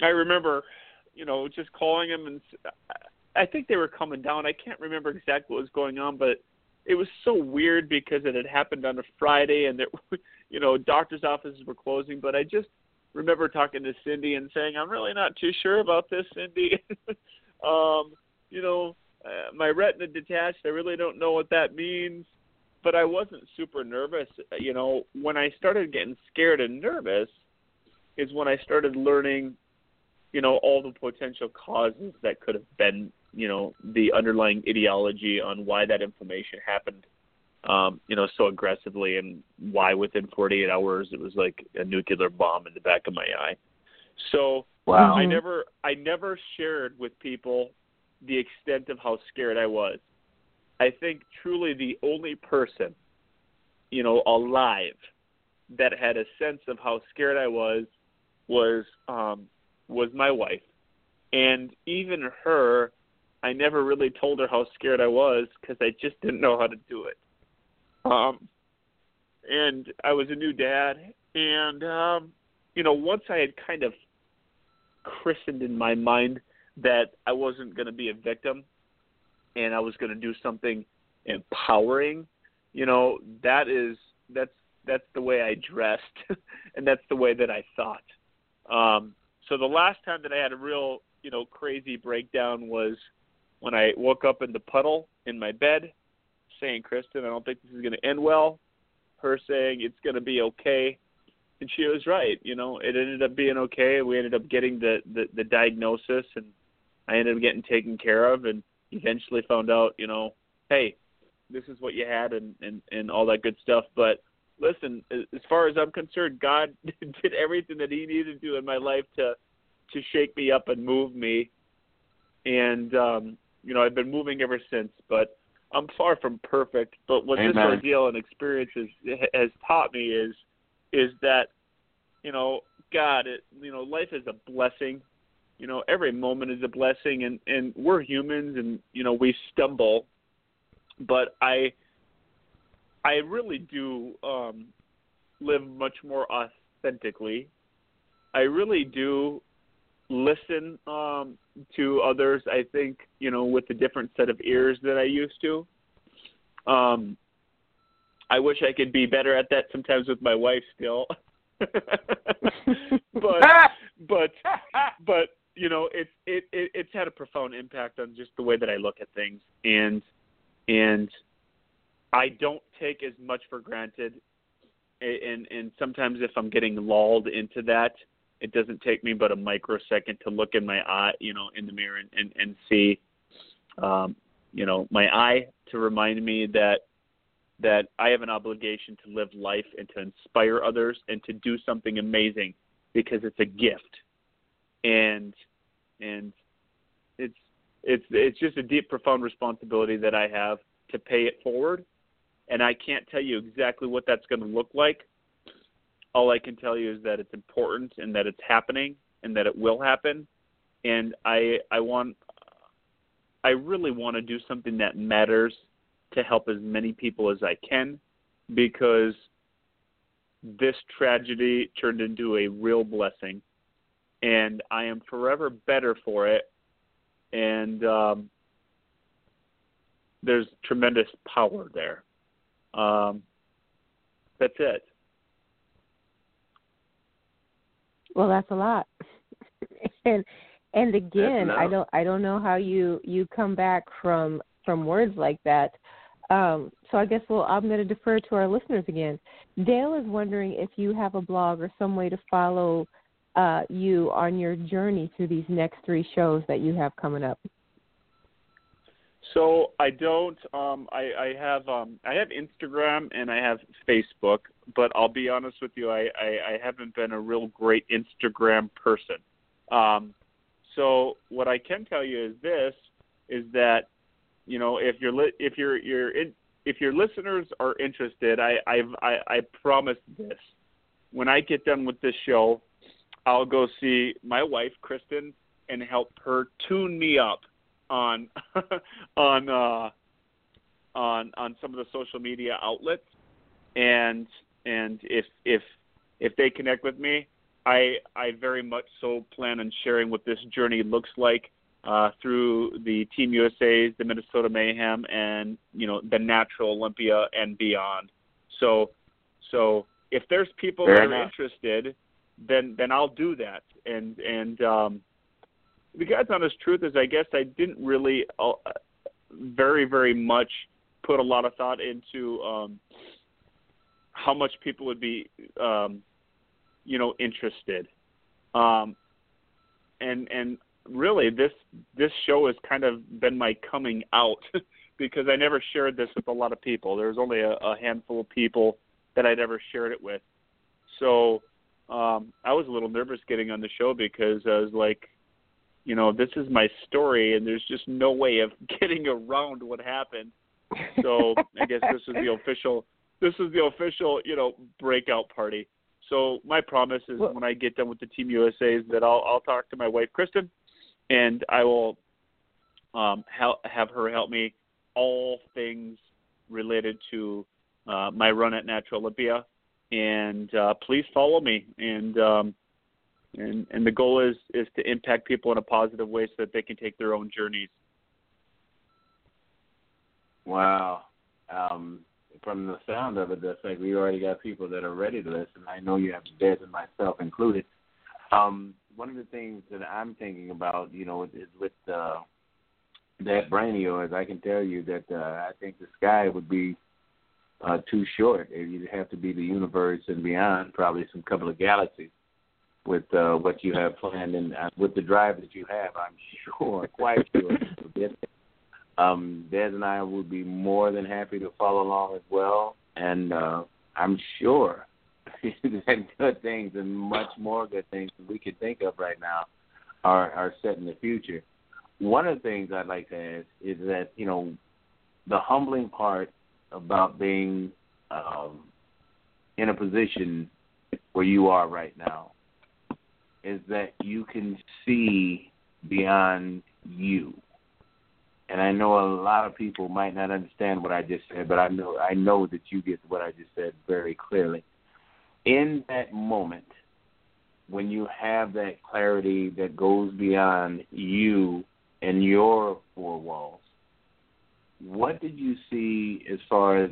I remember, you know, just calling him, and I think they were coming down. I can't remember exactly what was going on, but it was so weird because it had happened on a Friday, and there, (laughs) you know, doctors' offices were closing. But I just remember talking to Cindy and saying, "I'm really not too sure about this, Cindy. (laughs) um, you know, uh, my retina detached. I really don't know what that means." But I wasn't super nervous. You know, when I started getting scared and nervous, is when I started learning you know all the potential causes that could have been you know the underlying ideology on why that inflammation happened um you know so aggressively and why within 48 hours it was like a nuclear bomb in the back of my eye. So wow. i never i never shared with people the extent of how scared i was. I think truly the only person you know alive that had a sense of how scared i was was um was my wife, and even her, I never really told her how scared I was because I just didn't know how to do it. Um, and I was a new dad, and um, you know, once I had kind of christened in my mind that I wasn't going to be a victim and I was going to do something empowering, you know, that is that's that's the way I dressed (laughs) and that's the way that I thought. Um so the last time that I had a real, you know, crazy breakdown was when I woke up in the puddle in my bed saying, "Kristen, I don't think this is going to end well." Her saying it's going to be okay and she was right. You know, it ended up being okay. We ended up getting the, the the diagnosis, and I ended up getting taken care of, and eventually found out, you know, hey, this is what you had, and and and all that good stuff. But listen, as far as I'm concerned, God (laughs) did everything that He needed to do in my life to to shake me up and move me, and um, you know, I've been moving ever since. But I'm far from perfect. But what Amen. this ordeal and experience has, has taught me is is that you know God, it, you know, life is a blessing. You know, every moment is a blessing, and and we're humans, and you know we stumble, but I I really do um, live much more authentically. I really do listen um, to others. I think you know with a different set of ears that I used to. Um, I wish I could be better at that sometimes with my wife still. (laughs) but but but you know it's it, it it's had a profound impact on just the way that I look at things and and I don't take as much for granted and and sometimes if I'm getting lulled into that it doesn't take me but a microsecond to look in my eye you know in the mirror and and, and see um you know my eye to remind me that that I have an obligation to live life and to inspire others and to do something amazing because it's a gift. And and it's it's it's just a deep profound responsibility that I have to pay it forward. And I can't tell you exactly what that's going to look like. All I can tell you is that it's important and that it's happening and that it will happen. And I I want I really want to do something that matters to help as many people as I can because this tragedy turned into a real blessing and I am forever better for it and um, there's tremendous power there. Um, that's it. Well, that's a lot. (laughs) and and again, I don't I don't know how you you come back from from words like that. Um, so I guess well I'm going to defer to our listeners again. Dale is wondering if you have a blog or some way to follow uh, you on your journey through these next three shows that you have coming up. So I don't. Um, I, I have. Um, I have Instagram and I have Facebook, but I'll be honest with you. I, I, I haven't been a real great Instagram person. Um, so what I can tell you is this: is that you know if you're li- if you're you're in, if your listeners are interested, I I've, I I promise this: when I get done with this show, I'll go see my wife Kristen and help her tune me up on (laughs) on uh on on some of the social media outlets and and if if if they connect with me i i very much so plan on sharing what this journey looks like uh through the team usa's the minnesota mayhem and you know the natural olympia and beyond. So so if there's people Fair that are interested then then i'll do that. And and um the God's honest truth is, I guess I didn't really uh, very, very much put a lot of thought into um, how much people would be, um, you know, interested. Um, and and really, this this show has kind of been my coming out (laughs) because I never shared this with a lot of people. There was only a, a handful of people that I'd ever shared it with. So um, I was a little nervous getting on the show because I was like, you know, this is my story, and there's just no way of (laughs) getting around what happened. So I guess this is the (laughs) official. This is the official, you know, breakout party. So my promise is Well- when I get done with the Team USA's that I'll I'll talk to my wife Kristen, and I will um, help, have her help me all things related to uh, my run at Natural Olympia. And uh, please follow me and um, and and the goal is is to impact people in a positive way so that they can take their own journeys. Wow. Um, from the sound of it, that's like we already got people that are ready to listen. I know you have Des and myself included. Um, one of the things that I'm thinking about, you know, is with uh, that brainio, as I can tell you that uh, I think the sky would be uh, too short. You'd have to be the universe and beyond, probably some couple of galaxies with uh, what you have planned and uh, with the drive that you have. I'm (laughs) sure, quite sure. (laughs) um, Des and I would be more than happy to follow along as well, and uh, I'm sure (laughs) that good things and much more good things that we could think of right now are are set in the future. One of the things I'd like to ask is that you know the humbling part about being um, in a position where you are right now is that you can see beyond you. And I know a lot of people might not understand what I just said, but I know I know that you get what I just said very clearly. In that moment, when you have that clarity that goes beyond you and your four walls, what did you see as far as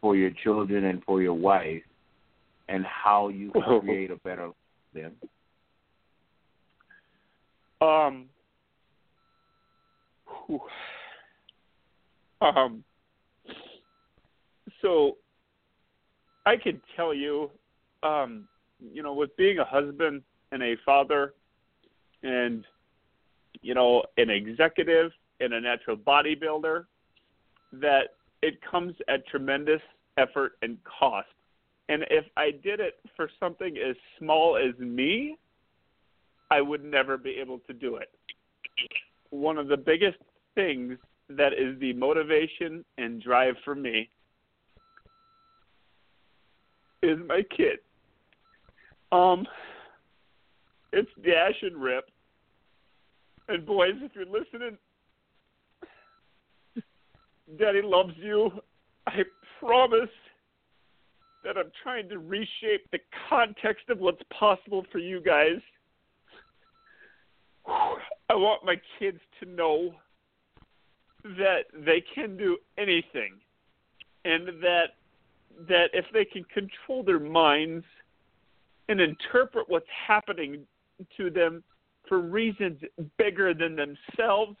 for your children and for your wife, and how you can (laughs) create a better life for them? Um. Um. So, I can tell you, um, you know, with being a husband and a father, and you know, an executive and a natural bodybuilder, that it comes at tremendous effort and cost. And if I did it for something as small as me, I would never be able to do it. One of the biggest things that is the motivation and drive for me is my kid. Um, it's Dash and Rip. And boys, if you're listening, Daddy loves you. I promise that I'm trying to reshape the context of what's possible for you guys. I want my kids to know that they can do anything and that that if they can control their minds and interpret what's happening to them for reasons bigger than themselves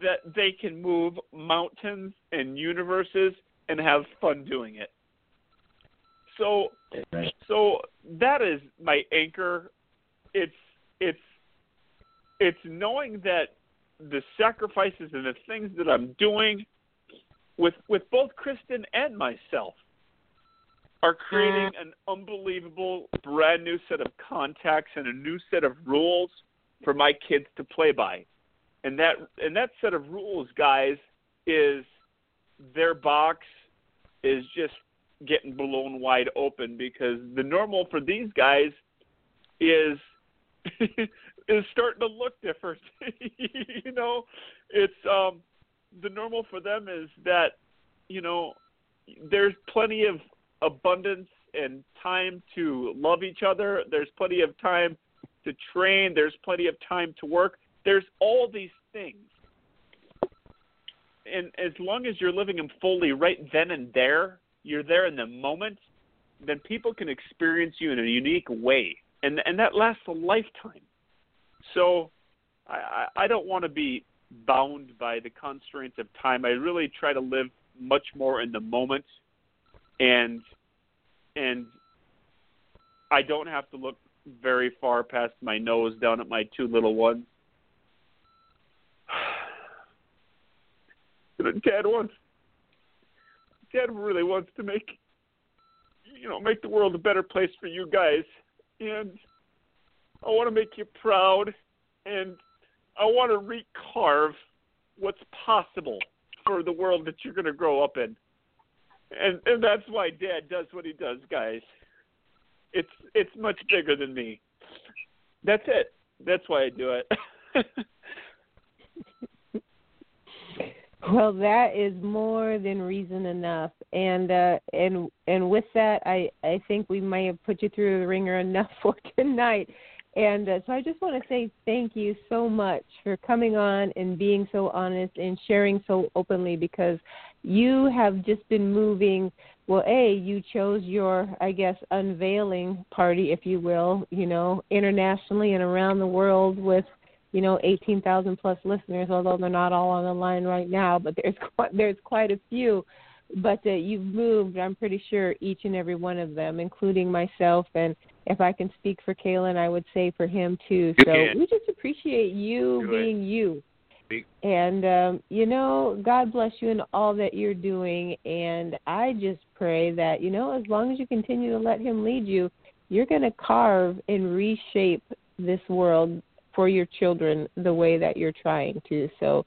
that they can move mountains and universes and have fun doing it. So so that is my anchor. It's it's it's knowing that the sacrifices and the things that I'm doing with with both Kristen and myself are creating mm. an unbelievable brand new set of contacts and a new set of rules for my kids to play by. And that and that set of rules, guys, is their box is just getting blown wide open because the normal for these guys is (laughs) is starting to look different. (laughs) you know, it's um the normal for them is that you know there's plenty of abundance and time to love each other. There's plenty of time to train. There's plenty of time to work. There's all these things. And as long as you're living them fully right then and there, you're there in the moment, then people can experience you in a unique way. And and that lasts a lifetime. So I, I don't want to be bound by the constraints of time. I really try to live much more in the moment and and I don't have to look very far past my nose down at my two little ones. (sighs) Dad wants Dad really wants to make you know, make the world a better place for you guys. And I want to make you proud, and I want to recarve what's possible for the world that you're going to grow up in. And and that's why Dad does what he does, guys. It's it's much bigger than me. That's it. That's why I do it. (laughs) well, that is more than reason enough. And uh and and with that I I think we may have put you through the wringer enough (laughs) for tonight. And uh, so I just want to say thank you so much for coming on and being so honest and sharing so openly because you have just been moving. Well, A, you chose your, I guess, unveiling party, if you will, you know, internationally and around the world with, you know, 18,000 plus listeners, although they're not all on the line right now, but there's (laughs) quite, there's quite a few. But uh, you've moved, I'm pretty sure, each and every one of them, including myself and if I can speak for Kaelin, I would say for him too. You so we just appreciate you it. being you. Speak. And um, you know, God bless you in all that you're doing. And I just pray that you know, as long as you continue to let Him lead you, you're going to carve and reshape this world for your children the way that you're trying to. So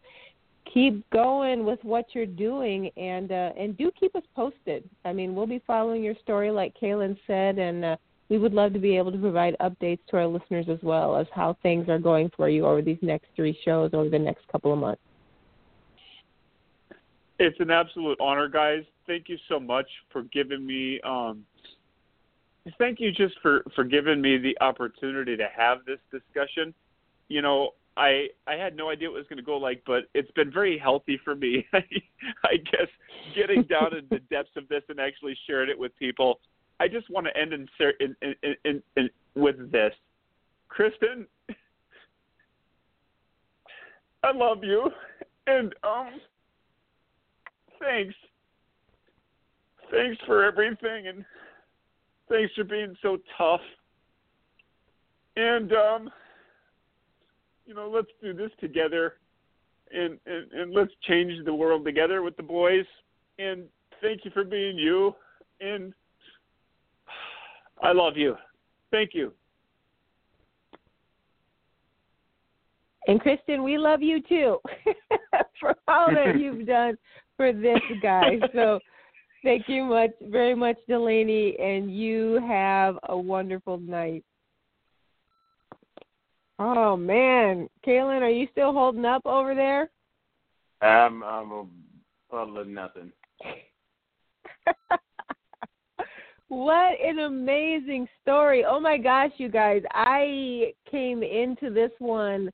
keep going with what you're doing and uh and do keep us posted. I mean, we'll be following your story like Kaelin said and uh we would love to be able to provide updates to our listeners as well as how things are going for you over these next three shows over the next couple of months. It's an absolute honor, guys. Thank you so much for giving me. Um, thank you just for for giving me the opportunity to have this discussion. You know, I I had no idea what it was going to go like, but it's been very healthy for me. (laughs) I guess getting down in the depths of this and actually sharing it with people. I just want to end in, in, in, in, in with this, Kristen. I love you, and um, thanks. Thanks for everything, and thanks for being so tough. And um, you know, let's do this together, and, and and let's change the world together with the boys. And thank you for being you. And I love you. Thank you. And Kristen, we love you too (laughs) for all that (laughs) you've done for this guy. So thank you much very much, Delaney, and you have a wonderful night. Oh man. Kaelin, are you still holding up over there? I'm I'm a puddle of nothing. (laughs) what an amazing story. Oh my gosh, you guys. I came into this one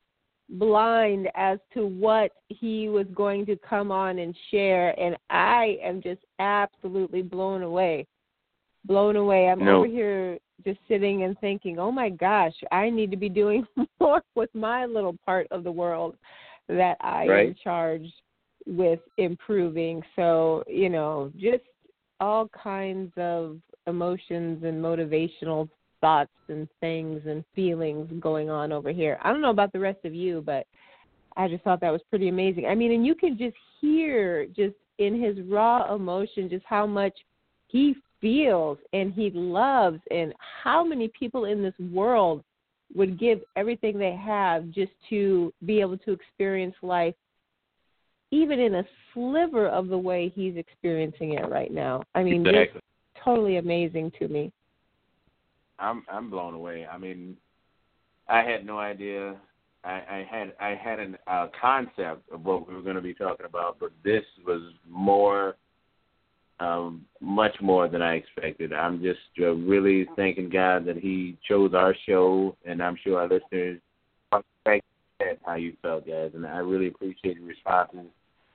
blind as to what he was going to come on and share and I am just absolutely blown away. Blown away. I'm No. over here just sitting and thinking, "Oh my gosh, I need to be doing (laughs) more with my little part of the world that I am charged with improving." So, you know, just all kinds of emotions and motivational thoughts and things and feelings going on over here. I don't know about the rest of you, but I just thought that was pretty amazing. I mean, and you can just hear just in his raw emotion just how much he feels and he loves and how many people in this world would give everything they have just to be able to experience life even in a sliver of the way he's experiencing it right now. I mean, exactly. totally amazing to me. I'm I'm blown away. I mean, I had no idea. I, I had I had a uh, concept of what we were going to be talking about, but this was more, um, much more than I expected. I'm just uh, really thanking God that He chose our show, and I'm sure our listeners thank how you felt, guys, and I really appreciate your responses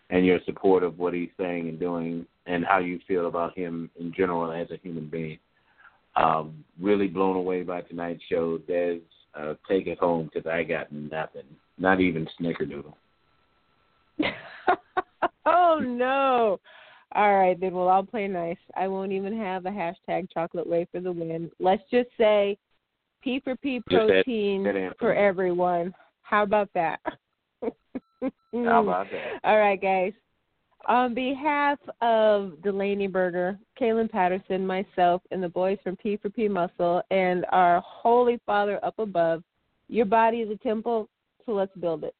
and your support of what he's saying and doing, and how you feel about him in general as a human being. Um, really blown away by tonight's show. Des, uh, take it home because I got nothing, not even snickerdoodle. (laughs) oh no. All right, then we'll all play nice. I won't even have a hashtag chocolate way for the win. Let's just say P for P Just that- protein that for everyone. How about that? (laughs) How about that? (laughs) All right, guys. On behalf of Delaney Berger, Kaelin Patterson, myself, and the boys from P for P Muscle, and our Holy Father up above, your body is a temple, so let's build it.